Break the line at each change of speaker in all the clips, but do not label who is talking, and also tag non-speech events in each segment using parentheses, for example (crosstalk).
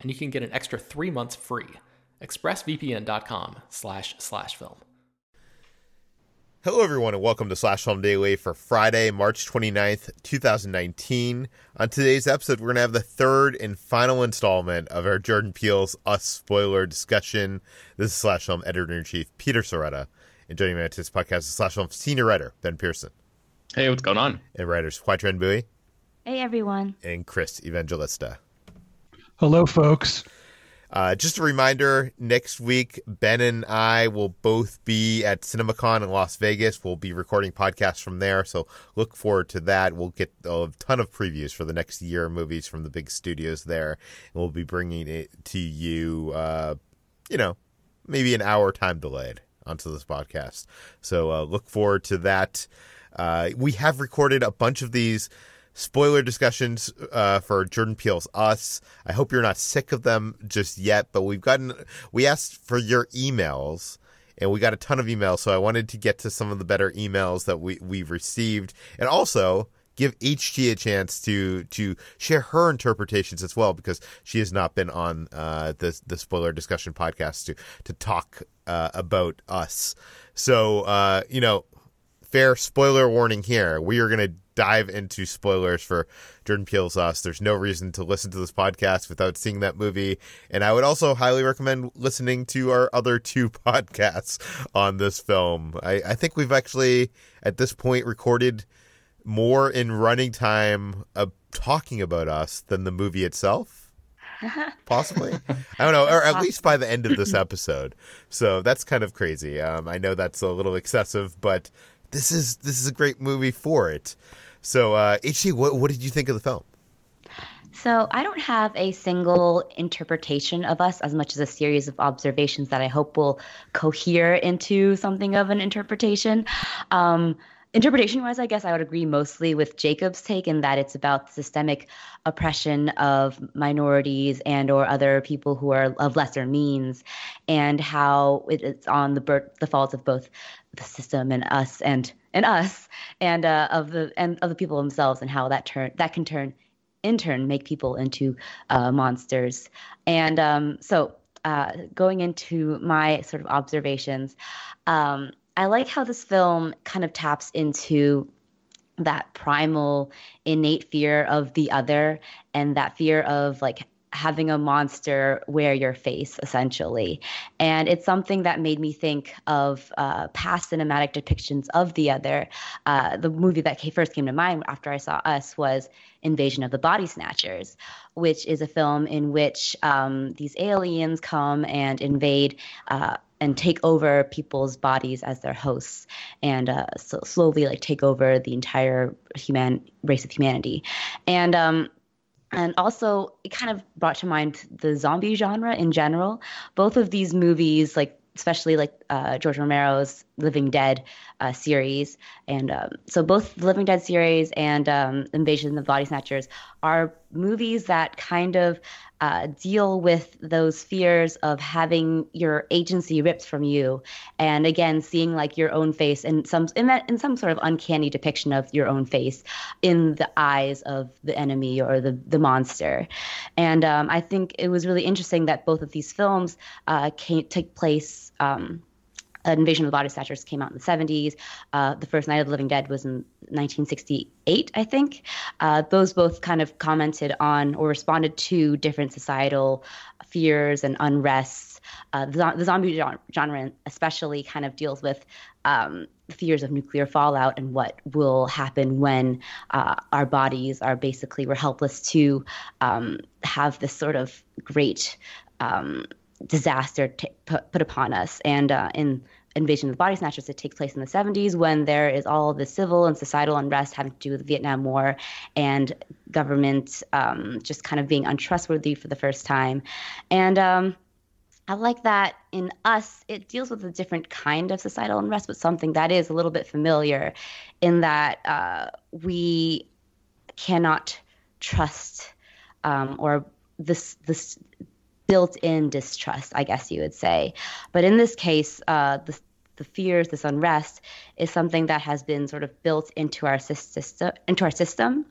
and you can get an extra three months free. ExpressVPN.com slash slash film.
Hello, everyone, and welcome to Slash Film Daily for Friday, March 29th, 2019. On today's episode, we're going to have the third and final installment of our Jordan Peele's Us spoiler discussion. This is Slash Film Editor in Chief Peter Sciretta, And joining me on today's podcast is Slash Film Senior Writer Ben Pearson.
Hey, what's going on?
And writers Hoai-Tran Bui.
Hey, everyone.
And Chris Evangelista.
Hello, folks.
Uh, just a reminder next week, Ben and I will both be at CinemaCon in Las Vegas. We'll be recording podcasts from there. So look forward to that. We'll get a ton of previews for the next year movies from the big studios there. And we'll be bringing it to you, uh, you know, maybe an hour time delayed onto this podcast. So uh, look forward to that. Uh, we have recorded a bunch of these spoiler discussions uh, for Jordan Peele's Us. I hope you're not sick of them just yet, but we've gotten we asked for your emails and we got a ton of emails, so I wanted to get to some of the better emails that we we've received, and also give HT a chance to to share her interpretations as well because she has not been on uh, the the spoiler discussion podcast to to talk uh, about us. So uh, you know, fair spoiler warning here. We are going to dive into spoilers for Jordan Peele's Us. There's no reason to listen to this podcast without seeing that movie. And I would also highly recommend listening to our other two (laughs) podcasts on this film. I, I think we've actually, at this point, recorded more in running time of talking about us than the movie itself. (laughs) Possibly, I don't know, or at least by the end of this episode. So that's kind of crazy. Um, I know that's a little excessive, but this is this is a great movie for it. So, uh, what, what did you think of the film?
So, I don't have a single interpretation of us as much as a series of observations that I hope will cohere into something of an interpretation. Um, interpretation wise i guess i would agree mostly with jacob's take in that it's about systemic oppression of minorities and or other people who are of lesser means and how it's on the, the fault of both the system and us and and us and uh, of the and of the people themselves and how that turn that can turn in turn make people into uh, monsters. And um, so uh, going into my sort of observations um, i like how this film kind of taps into that primal innate fear of the other and that fear of like having a monster wear your face essentially. And it's something that made me think of uh, past cinematic depictions of the other. Uh, the movie that first came to mind after i saw us was invasion of the body snatchers which is a film in which um, these aliens come and invade uh, and take over people's bodies as their hosts and uh, so slowly like take over the entire human race of humanity. And um, and also it kind of brought to mind the zombie genre in general. Both of these movies like especially like uh, George Romero's Living Dead uh, series, and um, so both the Living Dead series and um, Invasion of the Body Snatchers are movies that kind of uh, deal with those fears of having your agency ripped from you, and again seeing like your own face in some in, that, in some sort of uncanny depiction of your own face in the eyes of the enemy or the the monster, and um, I think it was really interesting that both of these films uh, came take place. Um, Invasion of the Body Snatchers came out in the 70s. Uh, the first Night of the Living Dead was in 1968, I think. Uh, those both kind of commented on or responded to different societal fears and unrests. Uh, the, the, zombie genre, especially, kind of deals with um, fears of nuclear fallout and what will happen when uh, our bodies are basically we're helpless to um, have this sort of great um, disaster t- put, put upon us. And uh, in Invasion of the Body Snatchers, it takes place in the 70s when there is all the civil and societal unrest having to do with the Vietnam War and government um, just kind of being untrustworthy for the first time. And um, I like that in us, it deals with a different kind of societal unrest, but something that is a little bit familiar in that uh, we cannot trust um, or this this built-in distrust, I guess you would say. But in this case, uh, the, the fears, this unrest, is something that has been sort of built into our system, into our system,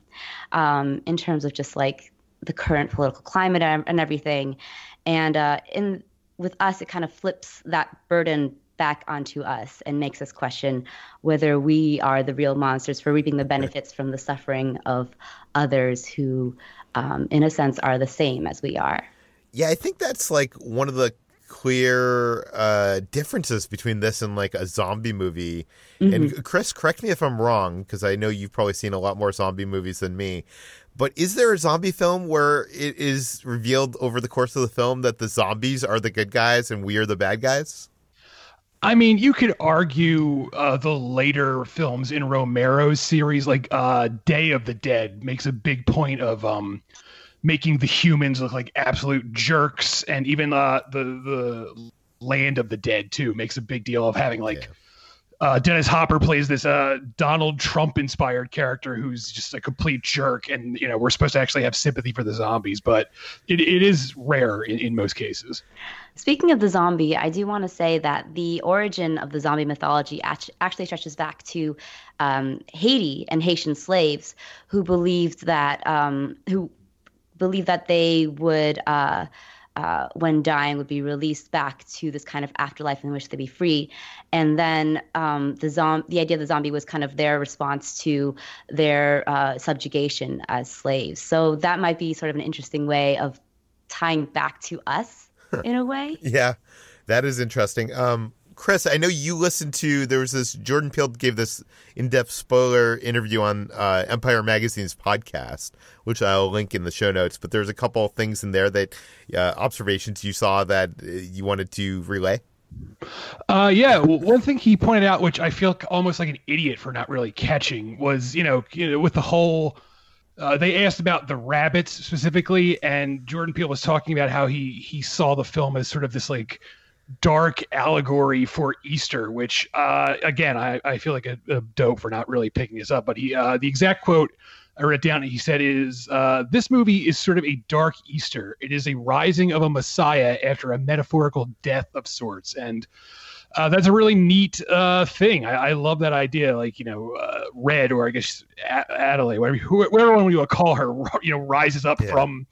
um, in terms of just like the current political climate and everything. And uh, in with us, it kind of flips that burden back onto us and makes us question whether we are the real monsters for reaping the benefits from the suffering of others who, um, in a sense, are the same as we are.
Yeah, I think that's like one of the clear uh, differences between this and like a zombie movie. Mm-hmm. And Chris, correct me if I'm wrong, because I know you've probably seen a lot more zombie movies than me. But is there a zombie film where it is revealed over the course of the film that the zombies are the good guys and we are the bad guys?
I mean, you could argue uh, the later films in Romero's series, like uh, Day of the Dead, makes a big point of um, making the humans look like absolute jerks, and even uh, the the Land of the Dead too makes a big deal of having like. Yeah. Uh, Dennis Hopper plays this uh, Donald Trump inspired character who's just a complete jerk, and you know we're supposed to actually have sympathy for the zombies, but it, it is rare in, in most cases.
Speaking of the zombie, I do want to say that the origin of the zombie mythology actually stretches back to um, Haiti and Haitian slaves who believed that um, who believe that they would, uh, uh, when dying, would be released back to this kind of afterlife in which they'd be free. And then um, the zom- the idea of the zombie was kind of their response to their uh, subjugation as slaves. So that might be sort of an interesting way of tying back to us in a way.
yeah, that is interesting. Um, Chris, I know you listened to there was this Jordan Peele gave this in-depth spoiler interview on uh, Empire Magazine's podcast, which I'll link in the show notes. But there's a couple of things in there that uh, observations you saw that uh, you wanted to relay.
Uh, yeah, one thing he pointed out, which I feel almost like an idiot for not really catching, was you know, you know with the whole. Uh, they asked about the rabbits specifically, and Jordan Peele was talking about how he he saw the film as sort of this like dark allegory for Easter, which uh, again I, I feel like a, a, dope for not really picking this up. But he uh, the exact quote I read down he said is uh, this movie is sort of a dark Easter. It is a rising of a Messiah after a metaphorical death of sorts, and uh, that's a really neat uh, thing. I, I, love that idea. Like you know, uh, Red or I guess Adelaide, whatever, whoever one you want to call her, (laughs) you know, rises up yeah. from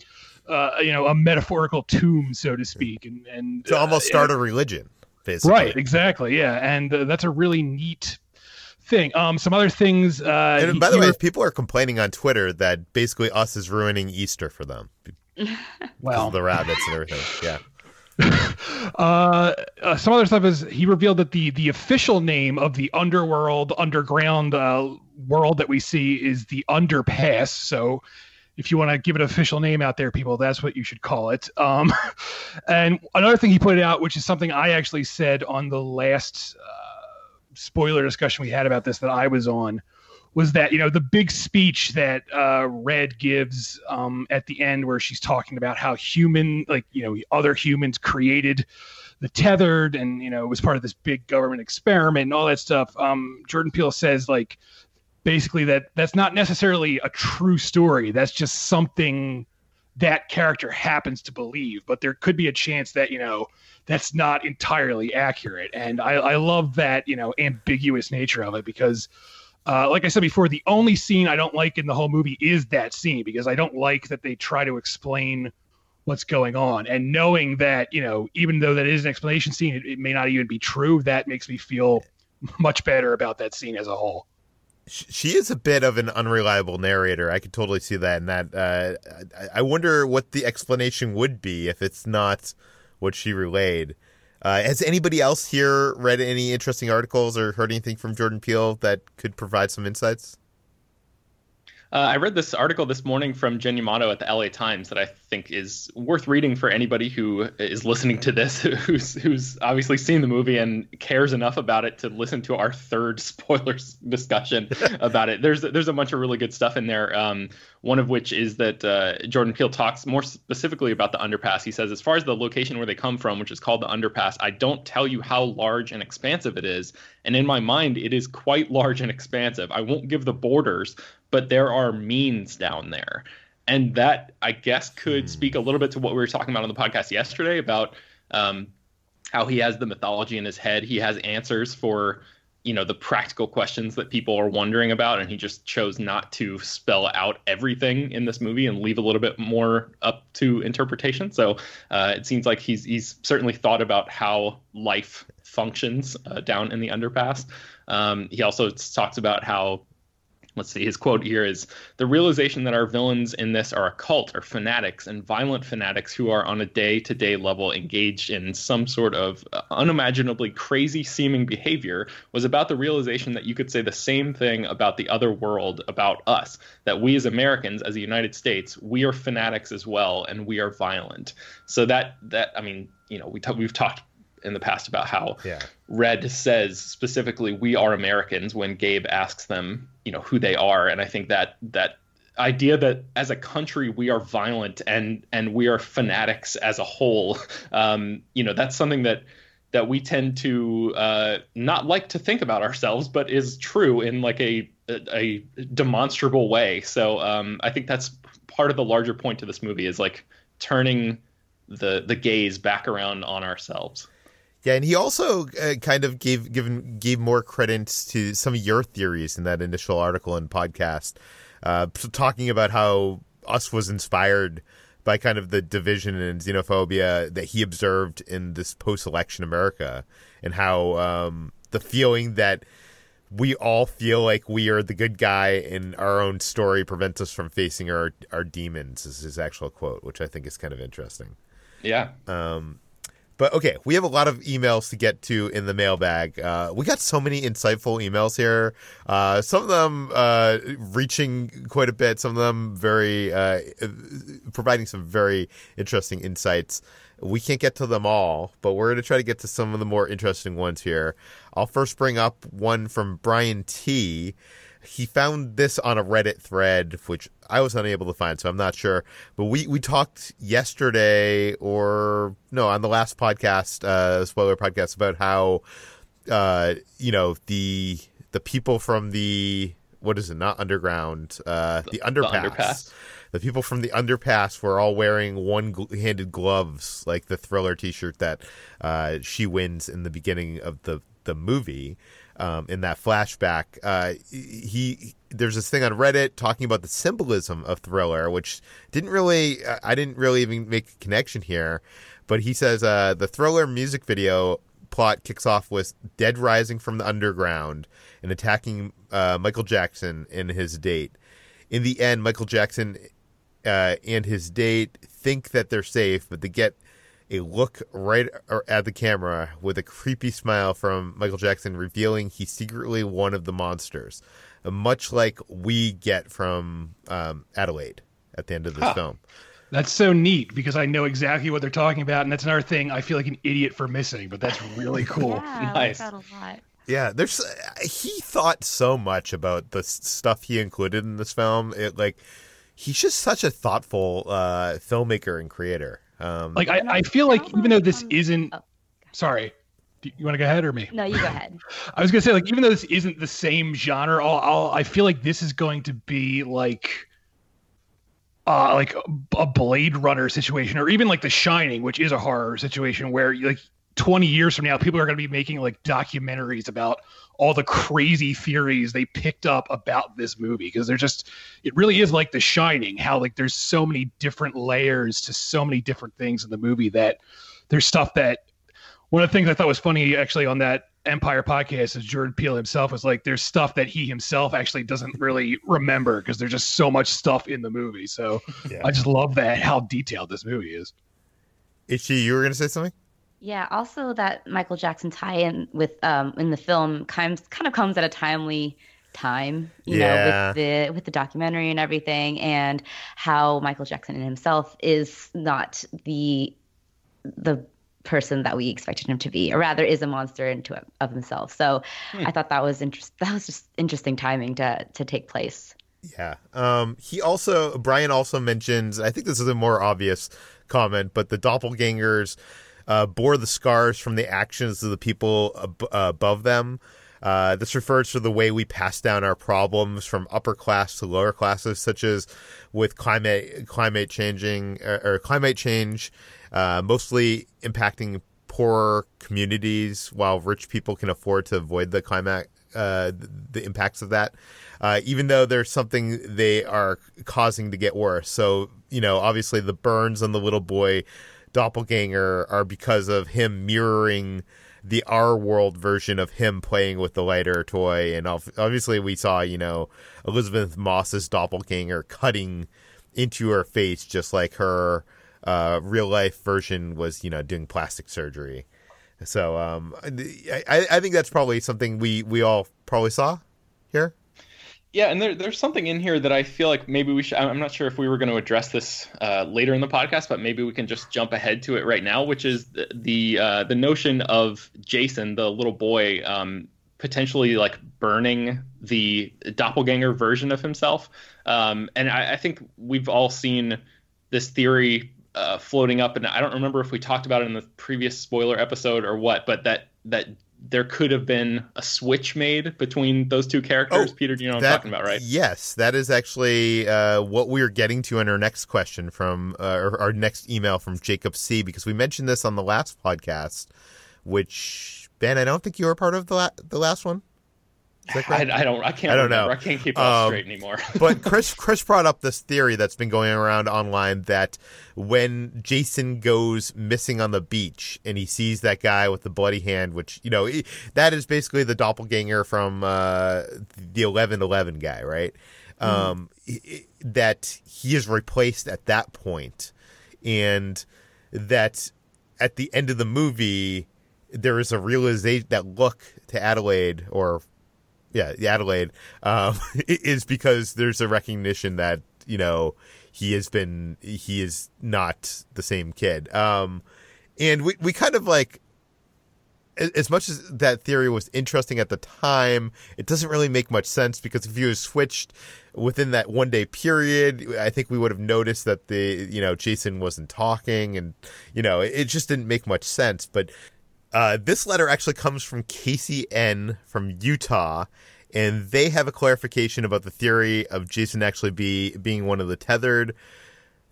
uh, you know, a metaphorical tomb, so to speak, and and
to almost uh, start a religion, basically.
Right, exactly, yeah, and uh, that's a really neat thing. Um, some other things. Uh,
and by the way, people are complaining on Twitter that basically us is ruining Easter for them. (laughs) well, the rabbits and everything. Yeah. (laughs)
uh, uh, some other stuff is he revealed that the the official name of the underworld underground uh, world that we see is the underpass. So if you want to give it an official name out there, people, that's what you should call it. Um, (laughs) and another thing he pointed out, which is something I actually said on the last uh, spoiler discussion we had about this that I was on, was that you know the big speech that uh, Red gives um, at the end, where she's talking about how human, like you know, other humans created the tethered and you know it was part of this big government experiment and all that stuff. Um, Jordan Peele says like basically that that's not necessarily a true story. That's just something that character happens to believe, but there could be a chance that you know that's not entirely accurate. And I, I love that you know ambiguous nature of it because. Uh, like I said before, the only scene I don't like in the whole movie is that scene because I don't like that they try to explain what's going on. And knowing that, you know, even though that is an explanation scene, it, it may not even be true, that makes me feel much better about that scene as a whole
she is a bit of an unreliable narrator. I could totally see that. And that uh, I wonder what the explanation would be if it's not what she relayed. Uh, has anybody else here read any interesting articles or heard anything from Jordan Peele that could provide some insights?
Uh, I read this article this morning from Jen Yamato at the LA Times that I think is worth reading for anybody who is listening to this, (laughs) who's who's obviously seen the movie and cares enough about it to listen to our third (laughs) spoilers discussion (laughs) about it. There's there's a bunch of really good stuff in there. Um, one of which is that uh, Jordan Peele talks more specifically about the underpass. He says, as far as the location where they come from, which is called the underpass, I don't tell you how large and expansive it is. And in my mind, it is quite large and expansive. I won't give the borders, but there are means down there. And that, I guess, could hmm. speak a little bit to what we were talking about on the podcast yesterday about um, how he has the mythology in his head. He has answers for, you know, the practical questions that people are wondering about. And he just chose not to spell out everything in this movie and leave a little bit more up to interpretation. So uh, it seems like he's, he's certainly thought about how life functions uh, down in the underpass. Um, he also talks about how let's see, his quote here is the realization that our villains in this are a cult or fanatics and violent fanatics who are on a day to day level engaged in some sort of uh, unimaginably crazy seeming behavior was about the realization that you could say the same thing about the other world, about us, that we as Americans, as the United States, we are fanatics as well and we are violent. So that, that, I mean, you know, we t- we've talked in the past about how yeah. Red says specifically we are Americans when Gabe asks them, you know, who they are, and I think that that idea that as a country we are violent and and we are fanatics as a whole, (laughs) um, you know, that's something that that we tend to uh, not like to think about ourselves, but is true in like a a, a demonstrable way. So um, I think that's part of the larger point to this movie is like turning the the gaze back around on ourselves.
Yeah, and he also uh, kind of gave given gave more credence to some of your theories in that initial article and podcast, uh, talking about how us was inspired by kind of the division and xenophobia that he observed in this post-election America, and how um, the feeling that we all feel like we are the good guy in our own story prevents us from facing our our demons is his actual quote, which I think is kind of interesting.
Yeah.
Um, but okay, we have a lot of emails to get to in the mailbag. Uh, we got so many insightful emails here. Uh, some of them uh, reaching quite a bit. Some of them very uh, providing some very interesting insights. We can't get to them all, but we're going to try to get to some of the more interesting ones here. I'll first bring up one from Brian T he found this on a Reddit thread, which I was unable to find, so I'm not sure. But we, we talked yesterday, or no, on the last podcast, uh, spoiler podcast, about how, uh, you know, the the people from the what is it? Not underground, uh, the, the underpass. The underpass. The people from the underpass were all wearing one-handed gloves, like the Thriller T-shirt that uh, she wins in the beginning of the the movie um, in that flashback. Uh, he there's this thing on Reddit talking about the symbolism of Thriller, which didn't really I didn't really even make a connection here, but he says uh, the Thriller music video plot kicks off with Dead rising from the underground and attacking uh, Michael Jackson and his date. In the end, Michael Jackson uh, and his date think that they're safe, but they get a look right at the camera with a creepy smile from Michael Jackson, revealing he's secretly one of the monsters, much like we get from um, Adelaide at the end of this huh. film.
That's so neat because I know exactly what they're talking about, and that's another thing I feel like an idiot for missing. But that's really (laughs) cool.
yeah, nice. a lot.
Yeah, there's uh, he thought so much about the stuff he included in this film. It like he's just such a thoughtful uh, filmmaker and creator. Um,
like I, I feel like even though this isn't, oh, sorry. Do you want to go ahead or me?
No, you go ahead. (laughs)
I was gonna say, like, even though this isn't the same genre, I'll, I'll, I feel like this is going to be like, uh, like a Blade Runner situation, or even like The Shining, which is a horror situation where, like, twenty years from now, people are going to be making like documentaries about all the crazy theories they picked up about this movie because they're just, it really is like The Shining, how like there's so many different layers to so many different things in the movie that there's stuff that one of the things I thought was funny actually on that Empire podcast is Jordan Peele himself was like, there's stuff that he himself actually doesn't really remember because there's just so much stuff in the movie. So yeah. I just love that how detailed this movie is.
HT, you were going to say something?
Yeah. Also, that Michael Jackson tie-in with um in the film kind of, kind of comes at a timely time, you yeah. know, with the with the documentary and everything, and how Michael Jackson in himself is not the the person that we expected him to be, or rather, is a monster into of himself. So hmm. I thought that was interest. That was just interesting timing to to take place.
Yeah. Um. He also Brian also mentions. I think this is a more obvious comment, but the doppelgangers uh, bore the scars from the actions of the people ab- uh, above them. Uh, this refers to the way we pass down our problems from upper class to lower classes, such as with climate climate changing or, or climate change uh, mostly impacting poor communities, while rich people can afford to avoid the climate, uh, the impacts of that. Uh, even though there's something they are causing to get worse. So, you know, obviously the burns on the little boy doppelganger are because of him mirroring the our world version of him playing with the lighter toy. And obviously we saw, you know, Elisabeth Moss's doppelganger cutting into her face just like her uh, real life version was you know doing plastic surgery. So um, I, I think that's probably something we, we all probably saw here.
Yeah, and there, there's something in here that I feel like maybe we should. I'm not sure if we were going to address this uh, later in the podcast, but maybe we can just jump ahead to it right now, which is the the, uh, the notion of Jason, the little boy, um, potentially like burning the doppelganger version of himself. Um, and I, I think we've all seen this theory uh, floating up, and I don't remember if we talked about it in the previous spoiler episode or what, but that that there could have been a switch made between those two characters. Oh, Peter, do you know what that, I'm talking about, right?
Yes, that is actually uh, what we are getting to in our next question from uh, our next email from Jacob C. Because we mentioned this on the last podcast, which Ben, I don't think you were part of the la- the last one.
I, I, don't. I can't. I don't remember. know. I can't keep it um, straight anymore. (laughs)
but Chris, Chris brought up this theory that's been going around online that when Jason goes missing on the beach and he sees that guy with the bloody hand, which you know that is basically the doppelganger from uh, the eleven eleven guy, right? Mm. Um, that he is replaced at that point, and that at the end of the movie there is a realization that look to Adelaide or yeah, Adelaide, um, (laughs) is because there's a recognition that you know he has been he is not the same kid. Um, and we we kind of like as much as that theory was interesting at the time, it doesn't really make much sense because if you had switched within that one day period, I think we would have noticed that the you know Jason wasn't talking, and you know it just didn't make much sense. But uh, this letter actually comes from Casey N from Utah, and they have a clarification about the theory of Jason actually be being one of the tethered.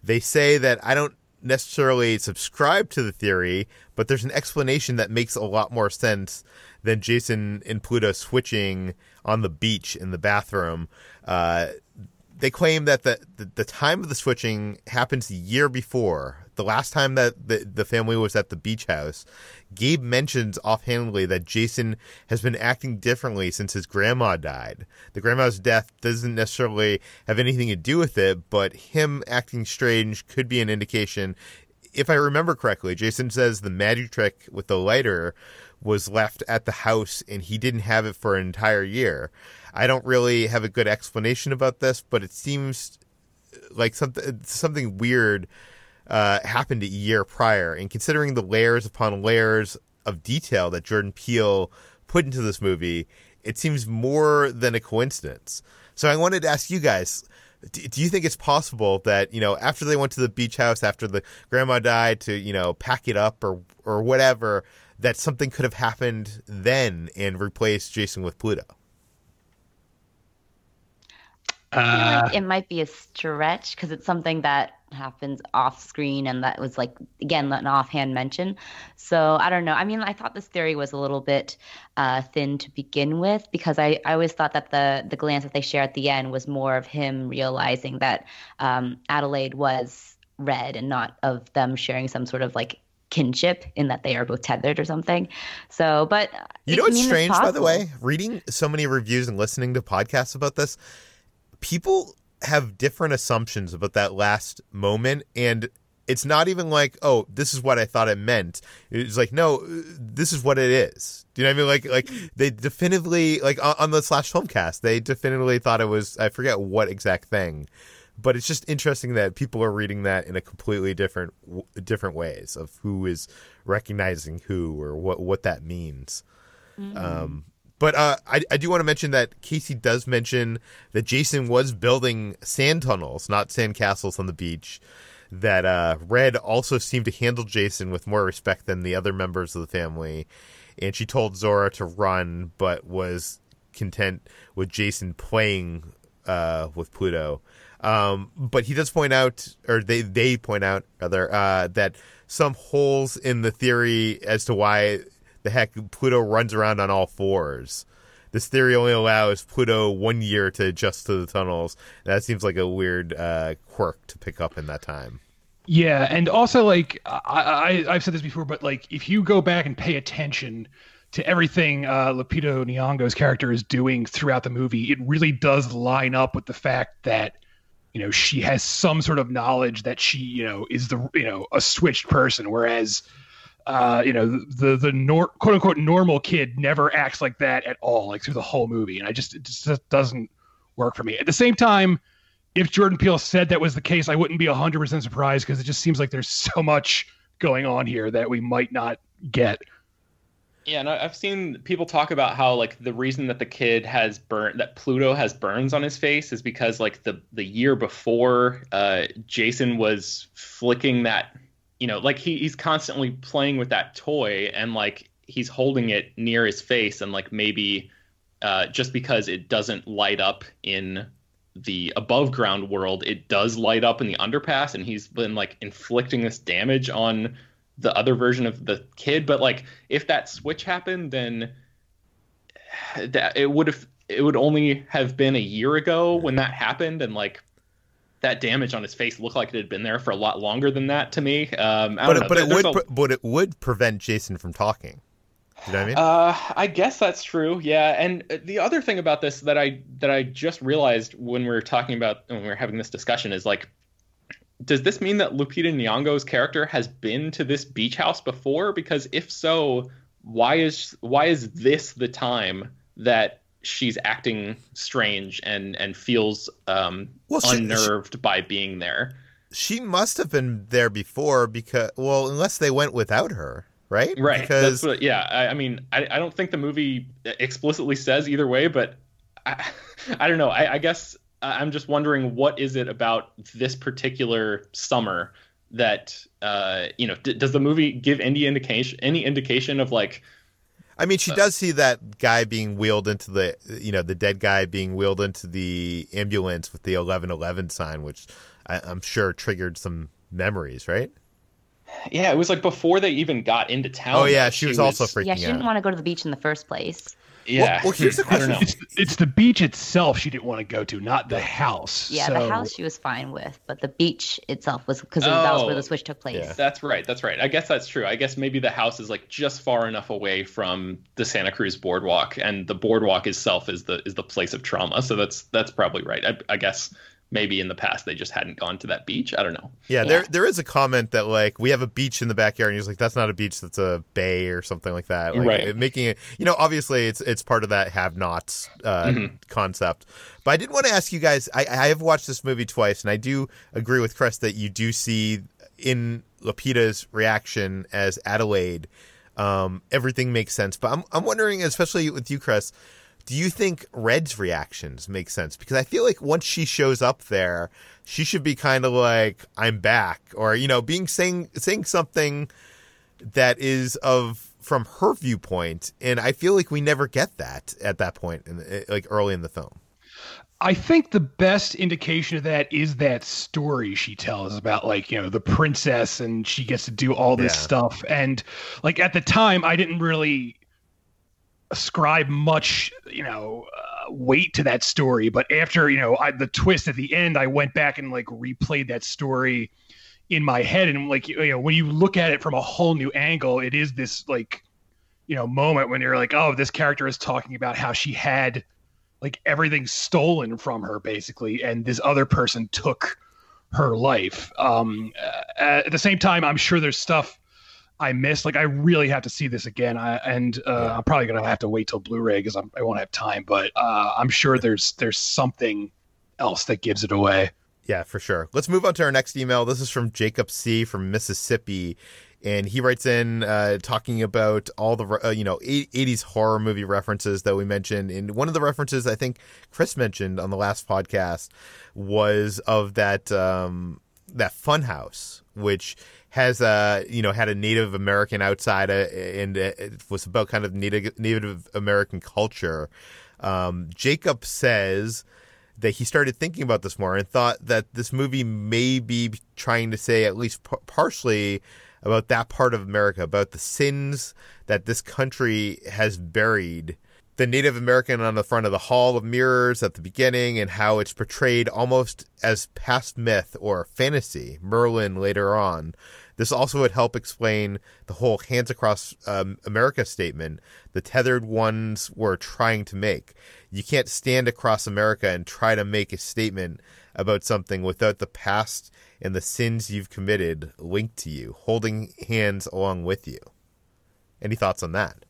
They say that I don't necessarily subscribe to the theory, but there's an explanation that makes a lot more sense than Jason and Pluto switching on the beach in the bathroom. Uh, they claim that the, the, the time of the switching happens the year before, the last time that the, the family was at the beach house, Gabe mentions offhandedly that Jason has been acting differently since his grandma died. The grandma's death doesn't necessarily have anything to do with it, but him acting strange could be an indication. If I remember correctly, Jason says the magic trick with the lighter was left at the house and he didn't have it for an entire year. I don't really have a good explanation about this, but it seems like something something weird uh, happened a year prior. And considering the layers upon layers of detail that Jordan Peele put into this movie, it seems more than a coincidence. So I wanted to ask you guys. Do you think it's possible that you know after they went to the beach house after the grandma died to you know pack it up or or whatever that something could have happened then and replaced Jason with Pluto.
I feel
Uh,
like it might be a stretch because it's something that happens off screen and that was like again an offhand mention. So i don't know. I mean i thought this theory was a little bit uh, thin to begin with because I, I always thought that the the glance that they share at the end was more of him realizing that um, adelaide was red and not of them sharing some sort of like kinship in that they are both tethered or something. So but
You know what's
it's
strange, by the way? Reading so many reviews and listening to podcasts about this, people have different assumptions about that last moment. And it's not even like, oh, this is what I thought it meant. It's like, no, this is what it is. Do you know what I mean? Like, like they definitively, like on, the slash filmcast, they definitively thought it was, I forget what exact thing. But it's just interesting that people are reading that in a completely different, different ways of who is recognizing who or what what that means. Um, but uh, I, I do want to mention that Casey does mention that Jason was building sand tunnels, not sand castles on the beach. That uh, Red also seemed to handle Jason with more respect than the other members of the family. And she told Zora to run, but was content with Jason playing uh, with Pluto. Um, but he does point out, or they, they point out, rather, uh, that some holes in the theory as to why the heck Pluto runs around on all fours. This theory only allows Pluto one year to adjust to the tunnels. That seems like a weird uh, quirk to pick up in that time.
Yeah, and also like I, I I've said this before, but like if you go back and pay attention to everything uh, Lupita Nyong'o's character is doing throughout the movie, it really does line up with the fact that you know she has some sort of knowledge that she you know is the you know a switched person, whereas uh, you know the the nor- quote unquote normal kid never acts like that at all, like through the whole movie, and I just it just doesn't work for me. At the same time if Jordan Peele said that was the case, I wouldn't be 100% surprised because it just seems like there's so much going on here that we might not get.
Yeah, and I've seen people talk about how like the reason that the kid has burn that Pluto has burns on his face is because like the the year before, uh, Jason was flicking that, you know, like he, he's constantly playing with that toy and like he's holding it near his face and like maybe uh, just because it doesn't light up in the above ground world, it does light up in the underpass, and he's been like inflicting this damage on the other version of the kid. But like, if that switch happened, then (sighs) that it would have it would only have been a year ago when that happened, and like that damage on his face looked like it had been there for a lot longer than that to me. Um,
But it, but it would
a-
but it would prevent Jason from talking. Do you know what I mean?
Uh, I guess that's true. Yeah, and the other thing about this that I that I just realized when we were talking about when we were having this discussion is like, does this mean that Lupita Nyong'o's character has been to this beach house before? Because if so, why is why is this the time that she's acting strange and and feels um,
Well, she-
unnerved by being there?
she must have been there before because well, unless they went without her, right?
Right.
Because
what, yeah. I, I mean, I, I don't think the movie explicitly says either way, but I, (laughs) I don't know. I, I guess I'm just wondering what is it about this particular summer that uh, you know? D- does the movie give any indication any indication of like?
I mean, she does see that guy being wheeled into the, you know, the dead guy being wheeled into the ambulance with the eleven eleven sign, which I, I'm sure triggered some memories, right?
Yeah, it was like before they even got into town.
Oh yeah, she, was, also freaking out.
yeah she didn't
out.
want to go to the beach in the first place
Yeah.
Well, well, here's the
I don't know.
question.
It's, it's the beach itself she didn't want to go to, not the house.
yeah
So-
the house she was fine with but the beach itself was because that was where
Oh.
the switch took place
Yeah.
That's right. That's right. I guess that's true. I guess maybe the house is like just far enough away from the Santa Cruz boardwalk, and the boardwalk itself is the is the place of trauma. So that's that's probably right. I, I guess maybe in the past they just hadn't gone to that beach. I don't know.
Yeah, there there is a comment that like we have a beach in the backyard, and he's like, "That's not a beach, that's a bay or something like that." Like,
Right.
it- Making it, you know, obviously it's it's part of that have-nots uh,
Mhm.
concept. But I did want to ask you guys. I, I have watched this movie twice, and I do agree with Chris that you do see in Lupita's reaction as Adelaide, um, everything makes sense. But I'm I'm wondering, especially with you, Chris. Do you think Red's reactions make sense? Because I feel like once she shows up there, she should be kind of like, "I'm back," or you know, being saying saying something that is of from her viewpoint, and I feel like we never get that at that point, in the, eh, like early in the film.
I think the best indication of that is that story she tells about like, you know, the princess and she gets to do all this
Yeah.
stuff. And like at the time, I didn't really ascribe much, you know, uh, weight to that story. But after, you know, I, the twist at the end, I went back and like replayed that story in my head. And like, you know, when you look at it from a whole new angle, it is this like, you know, moment when you're like, oh, this character is talking about how she had like everything stolen from her basically and this other person took her life um uh, at the same time i'm sure there's stuff i missed like i really have to see this again I, and uh, i'm probably gonna have to wait till blu-ray because i won't have time but uh, i'm sure there's there's something else that gives it away
Yeah, for sure. Let's move on to our next email. This is from Jacob C. from Mississippi, and he writes in uh, talking about all the uh, you know 80s horror movie references that we mentioned. And one of the references I think Chris mentioned on the last podcast was of that um, that Funhouse, which has a you know had a Native American outside uh, and it was about kind of Native Native American culture. Um, Jacob says that he started thinking about this more and thought that this movie may be trying to say at least p- partially about that part of America, about the sins that this country has buried. The Native American on the front of the Hall of Mirrors at the beginning, and how it's portrayed almost as past myth or fantasy. Merlin later on. This also would help explain the whole hands across um, America statement the tethered ones were trying to make. You can't stand across America and try to make a statement about something without the past and the sins you've committed linked to you, holding hands along with you. Any thoughts on that?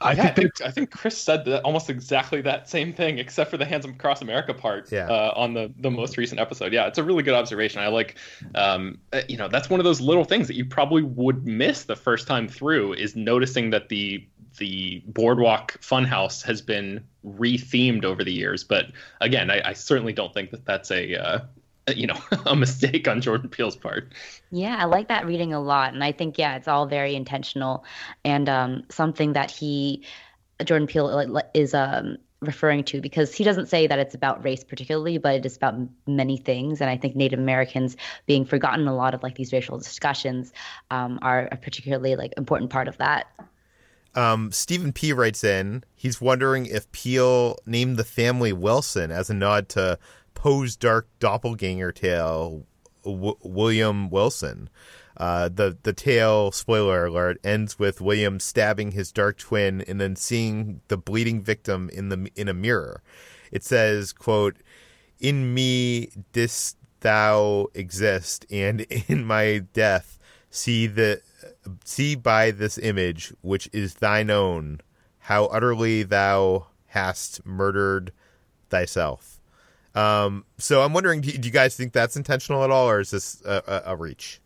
I
yeah,
think
I think Chris said that almost exactly that same thing, except for the Hands Across America part
Yeah.
uh, on the the most recent episode. Yeah, it's a really good observation. I like, um, uh, you know, that's one of those little things that you probably would miss the first time through is noticing that the the boardwalk funhouse has been rethemed over the years. But again, I, I certainly don't think that that's a uh, (laughs) you know (laughs) a mistake on Jordan Peele's part.
Yeah, I like that reading a lot, and I think yeah, it's all very intentional, and um, something that he, Jordan Peele, like, like, is um, referring to because he doesn't say that it's about race particularly, but it is about many things, and I think Native Americans being forgotten in a lot of like these racial discussions um, are a particularly like important part of that.
Um, Stephen P. writes in, he's wondering if Peele named the family Wilson as a nod to Poe's dark doppelganger tale, w- William Wilson. Uh, the the tale, spoiler alert, ends with William stabbing his dark twin and then seeing the bleeding victim in the in a mirror. It says, "quote In me didst thou exist, and (laughs) in my death see the see by this image which is thine own how utterly thou hast murdered thyself." Um, so I'm wondering, do, do you guys think that's intentional at all, or is this a, a, a reach?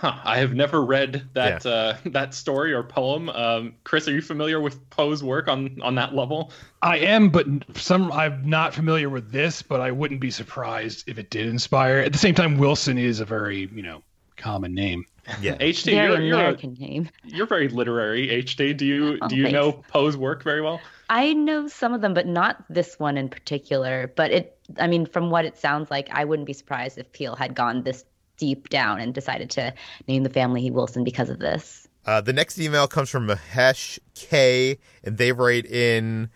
Huh, I have never read that uh, (laughs) that story or poem. Um, Chris, are you familiar with Poe's work on on that level?
I am, but some I'm not familiar with this, but I wouldn't be surprised if it did inspire. At the same time, Wilson is a very you know common name.
Yeah. (laughs)
HT,
Very
you're, you're, a-
American name.
you're very literary. HT, do you (laughs)
Oh,
do you
thanks.
know Poe's work very well?
I know some of them, but not this one in particular. But it, I mean, from what it sounds like, I wouldn't be surprised if Peele had gone this deep down and decided to name the family Wilson because of this.
Uh, the next email comes from Mahesh K, and they write in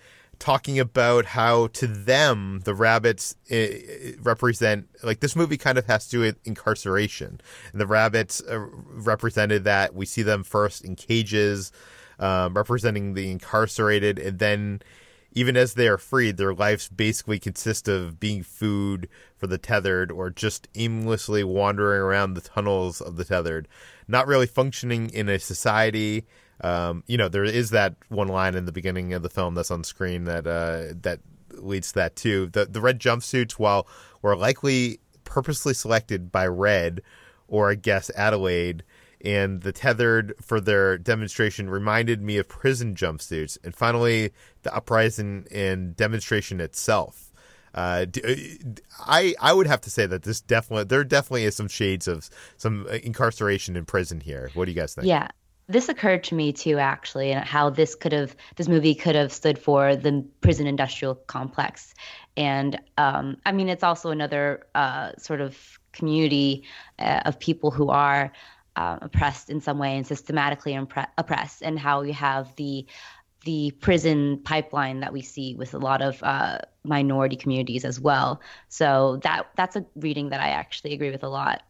talking about how to them the rabbits uh, represent like this movie kind of has to do with incarceration, and the rabbits uh, represented that we see them first in cages, um, representing the incarcerated, and then even as they are freed, their lives basically consist of being food for the tethered or just aimlessly wandering around the tunnels of the tethered, not really functioning in a society. Um, you know, there is that one line in the beginning of the film that's on screen that uh, that leads to that too. The the red jumpsuits, while were likely purposely selected by Red or I guess Adelaide, and the tethered for their demonstration reminded me of prison jumpsuits. And finally, the uprising and demonstration itself. Uh, I I would have to say that this definitely there definitely is some shades of some incarceration in prison here. What do you guys think?
Yeah, this occurred to me too, actually, and how this could have this movie could have stood for the prison industrial complex, and um, I mean it's also another uh, sort of community uh, of people who are uh, oppressed in some way and systematically impre- oppressed, and how you have the the prison pipeline that we see with a lot of uh, minority communities as well. So that that's a reading that I actually agree with a lot.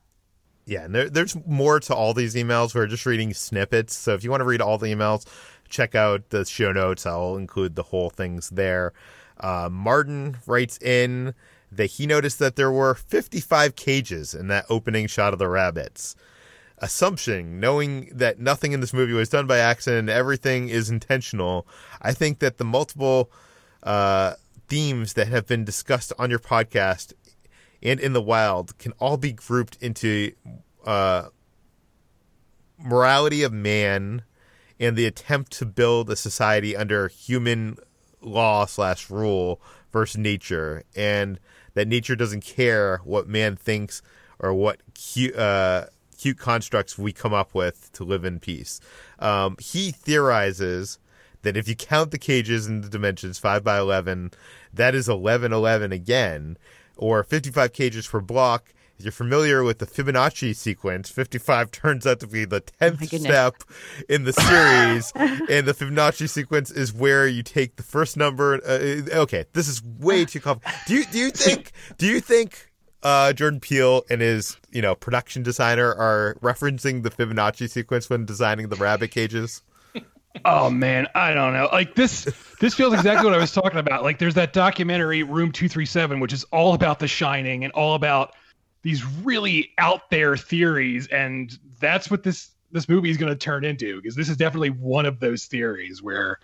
Yeah, and there, there's more to all these emails. We're just reading snippets. So if you want to read all the emails, check out the show notes. I'll include the whole things there. Uh, Martin writes in that he noticed that there were 55 cages in that opening shot of the rabbits. Assumption, knowing that nothing in this movie was done by accident, everything is intentional. I think that the multiple uh, themes that have been discussed on your podcast and in the wild can all be grouped into uh, morality of man and the attempt to build a society under human law slash rule versus nature, and that nature doesn't care what man thinks or what cute, uh, cute constructs we come up with to live in peace. Um, he theorizes that if you count the cages in the dimensions 5 by 11 that is 1111 again or 55 cages per block. If you're familiar with the Fibonacci sequence, 55 (laughs) turns out to be the 10th
Oh
step in the series. and the Fibonacci sequence is where you take the first number. Uh, okay, this is way too complicated. Do you, do you think, (laughs) do you think, uh, Jordan Peele and his, you know, production designer are referencing the Fibonacci sequence when designing the rabbit cages?
Oh man, I don't know. Like this this feels exactly what I was talking about. Like there's that documentary Room 237 which is all about the shining and all about these really out there theories and that's what this this movie is going to turn into because this is definitely one of those theories where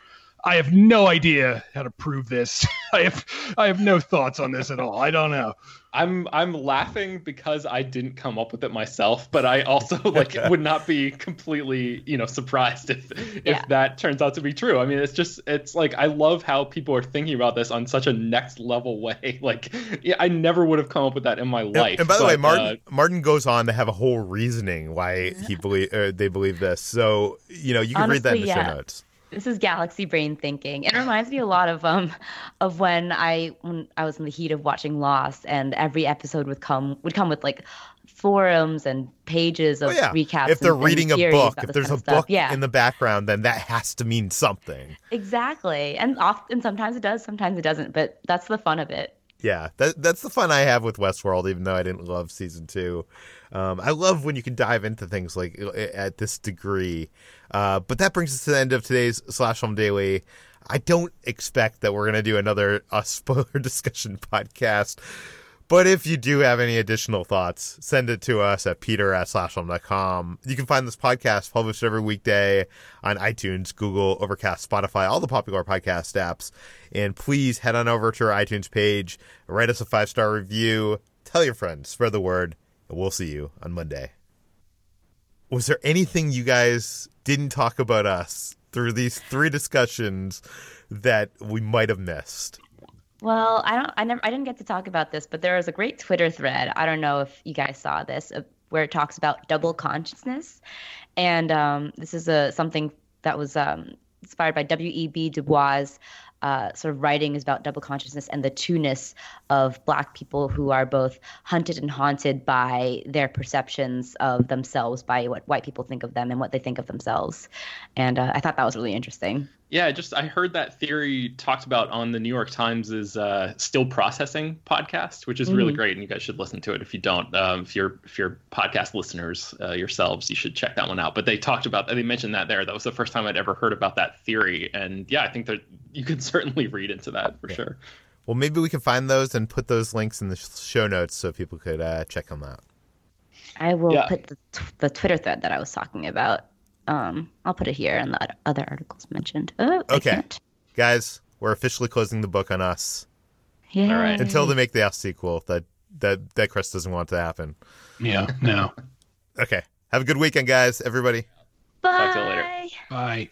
I have no idea how to prove this. (laughs) I have I have no thoughts on this at all. I don't know.
I'm I'm laughing because I didn't come up with it myself, but I also (laughs) like would not be completely, you know, surprised if if
Yeah.
that turns out to be true. I mean, it's just it's like I love how people are thinking about this on such a next level way. (laughs) Like yeah, I never would have come up with that in my
And-
life.
And, by the way, Martin
uh,
Martin goes on to have a whole reasoning why he believe uh, they believe this. So you know you can read that in the
Honestly,
show notes.
This is galaxy brain thinking. It reminds me a lot of um of when I when I was in the heat of watching Lost and every episode would come would come with like forums and pages of
Oh yeah,
recaps.
if they're
and- and
reading a book, if there's
kind
a
of
book
yeah,
in the background, then that has to mean something.
exactly. And often sometimes it does, sometimes it doesn't. But that's the fun of it.
Yeah, that that's the fun I have with Westworld, even though I didn't love season two. Um, I love when you can dive into things like at this degree. Uh, but that brings us to the end of today's Slash Film Daily. I don't expect that we're going to do another uh, (laughs) spoiler discussion (laughs) podcast. But if you do have any additional thoughts, send it to us at peter at slashfilm.com. You can find this podcast published every weekday on iTunes, Google, Overcast, Spotify, all the popular podcast apps. And please head on over to our iTunes page, write us a five star review, tell your friends, spread the word, and we'll see you on Monday. Was there anything you guys didn't talk about us through these three discussions that we might have missed?
Well, I don't. I never. I didn't get to talk about this, but there is a great Twitter thread. I don't know if you guys saw this, uh, where it talks about double consciousness, and um, this is a something that was um, inspired by W. E. B. Du Bois. Uh, sort of writing is about double consciousness and the two-ness of Black people who are both hunted and haunted by their perceptions of themselves, by what white people think of them and what they think of themselves. And uh, I thought that was really interesting.
Yeah, just I heard that theory talked about on the New York Times' uh, Still Processing podcast, which is really
Mhm.
great, and you guys should listen to it if you don't. Um, if you're if you're podcast listeners uh, yourselves, you should check that one out. But they talked about they mentioned that there. That was the first time I'd ever heard about that theory, and yeah, I think that you could certainly read into that for
Yeah.
sure.
Well, maybe we can find those and put those links in the show notes so people could uh, check them out.
I will
Yeah.
put the, t- the Twitter thread that I was talking about. Um, I'll put it here and the other articles mentioned. Oh,
Okay. Guys, we're officially closing the book on us
Yeah.
All right.
until they make the us sequel. That that that Chris doesn't want to happen.
Yeah, no. (laughs)
Okay. Have a good weekend, guys. Everybody.
Bye.
Talk to you later.
Bye.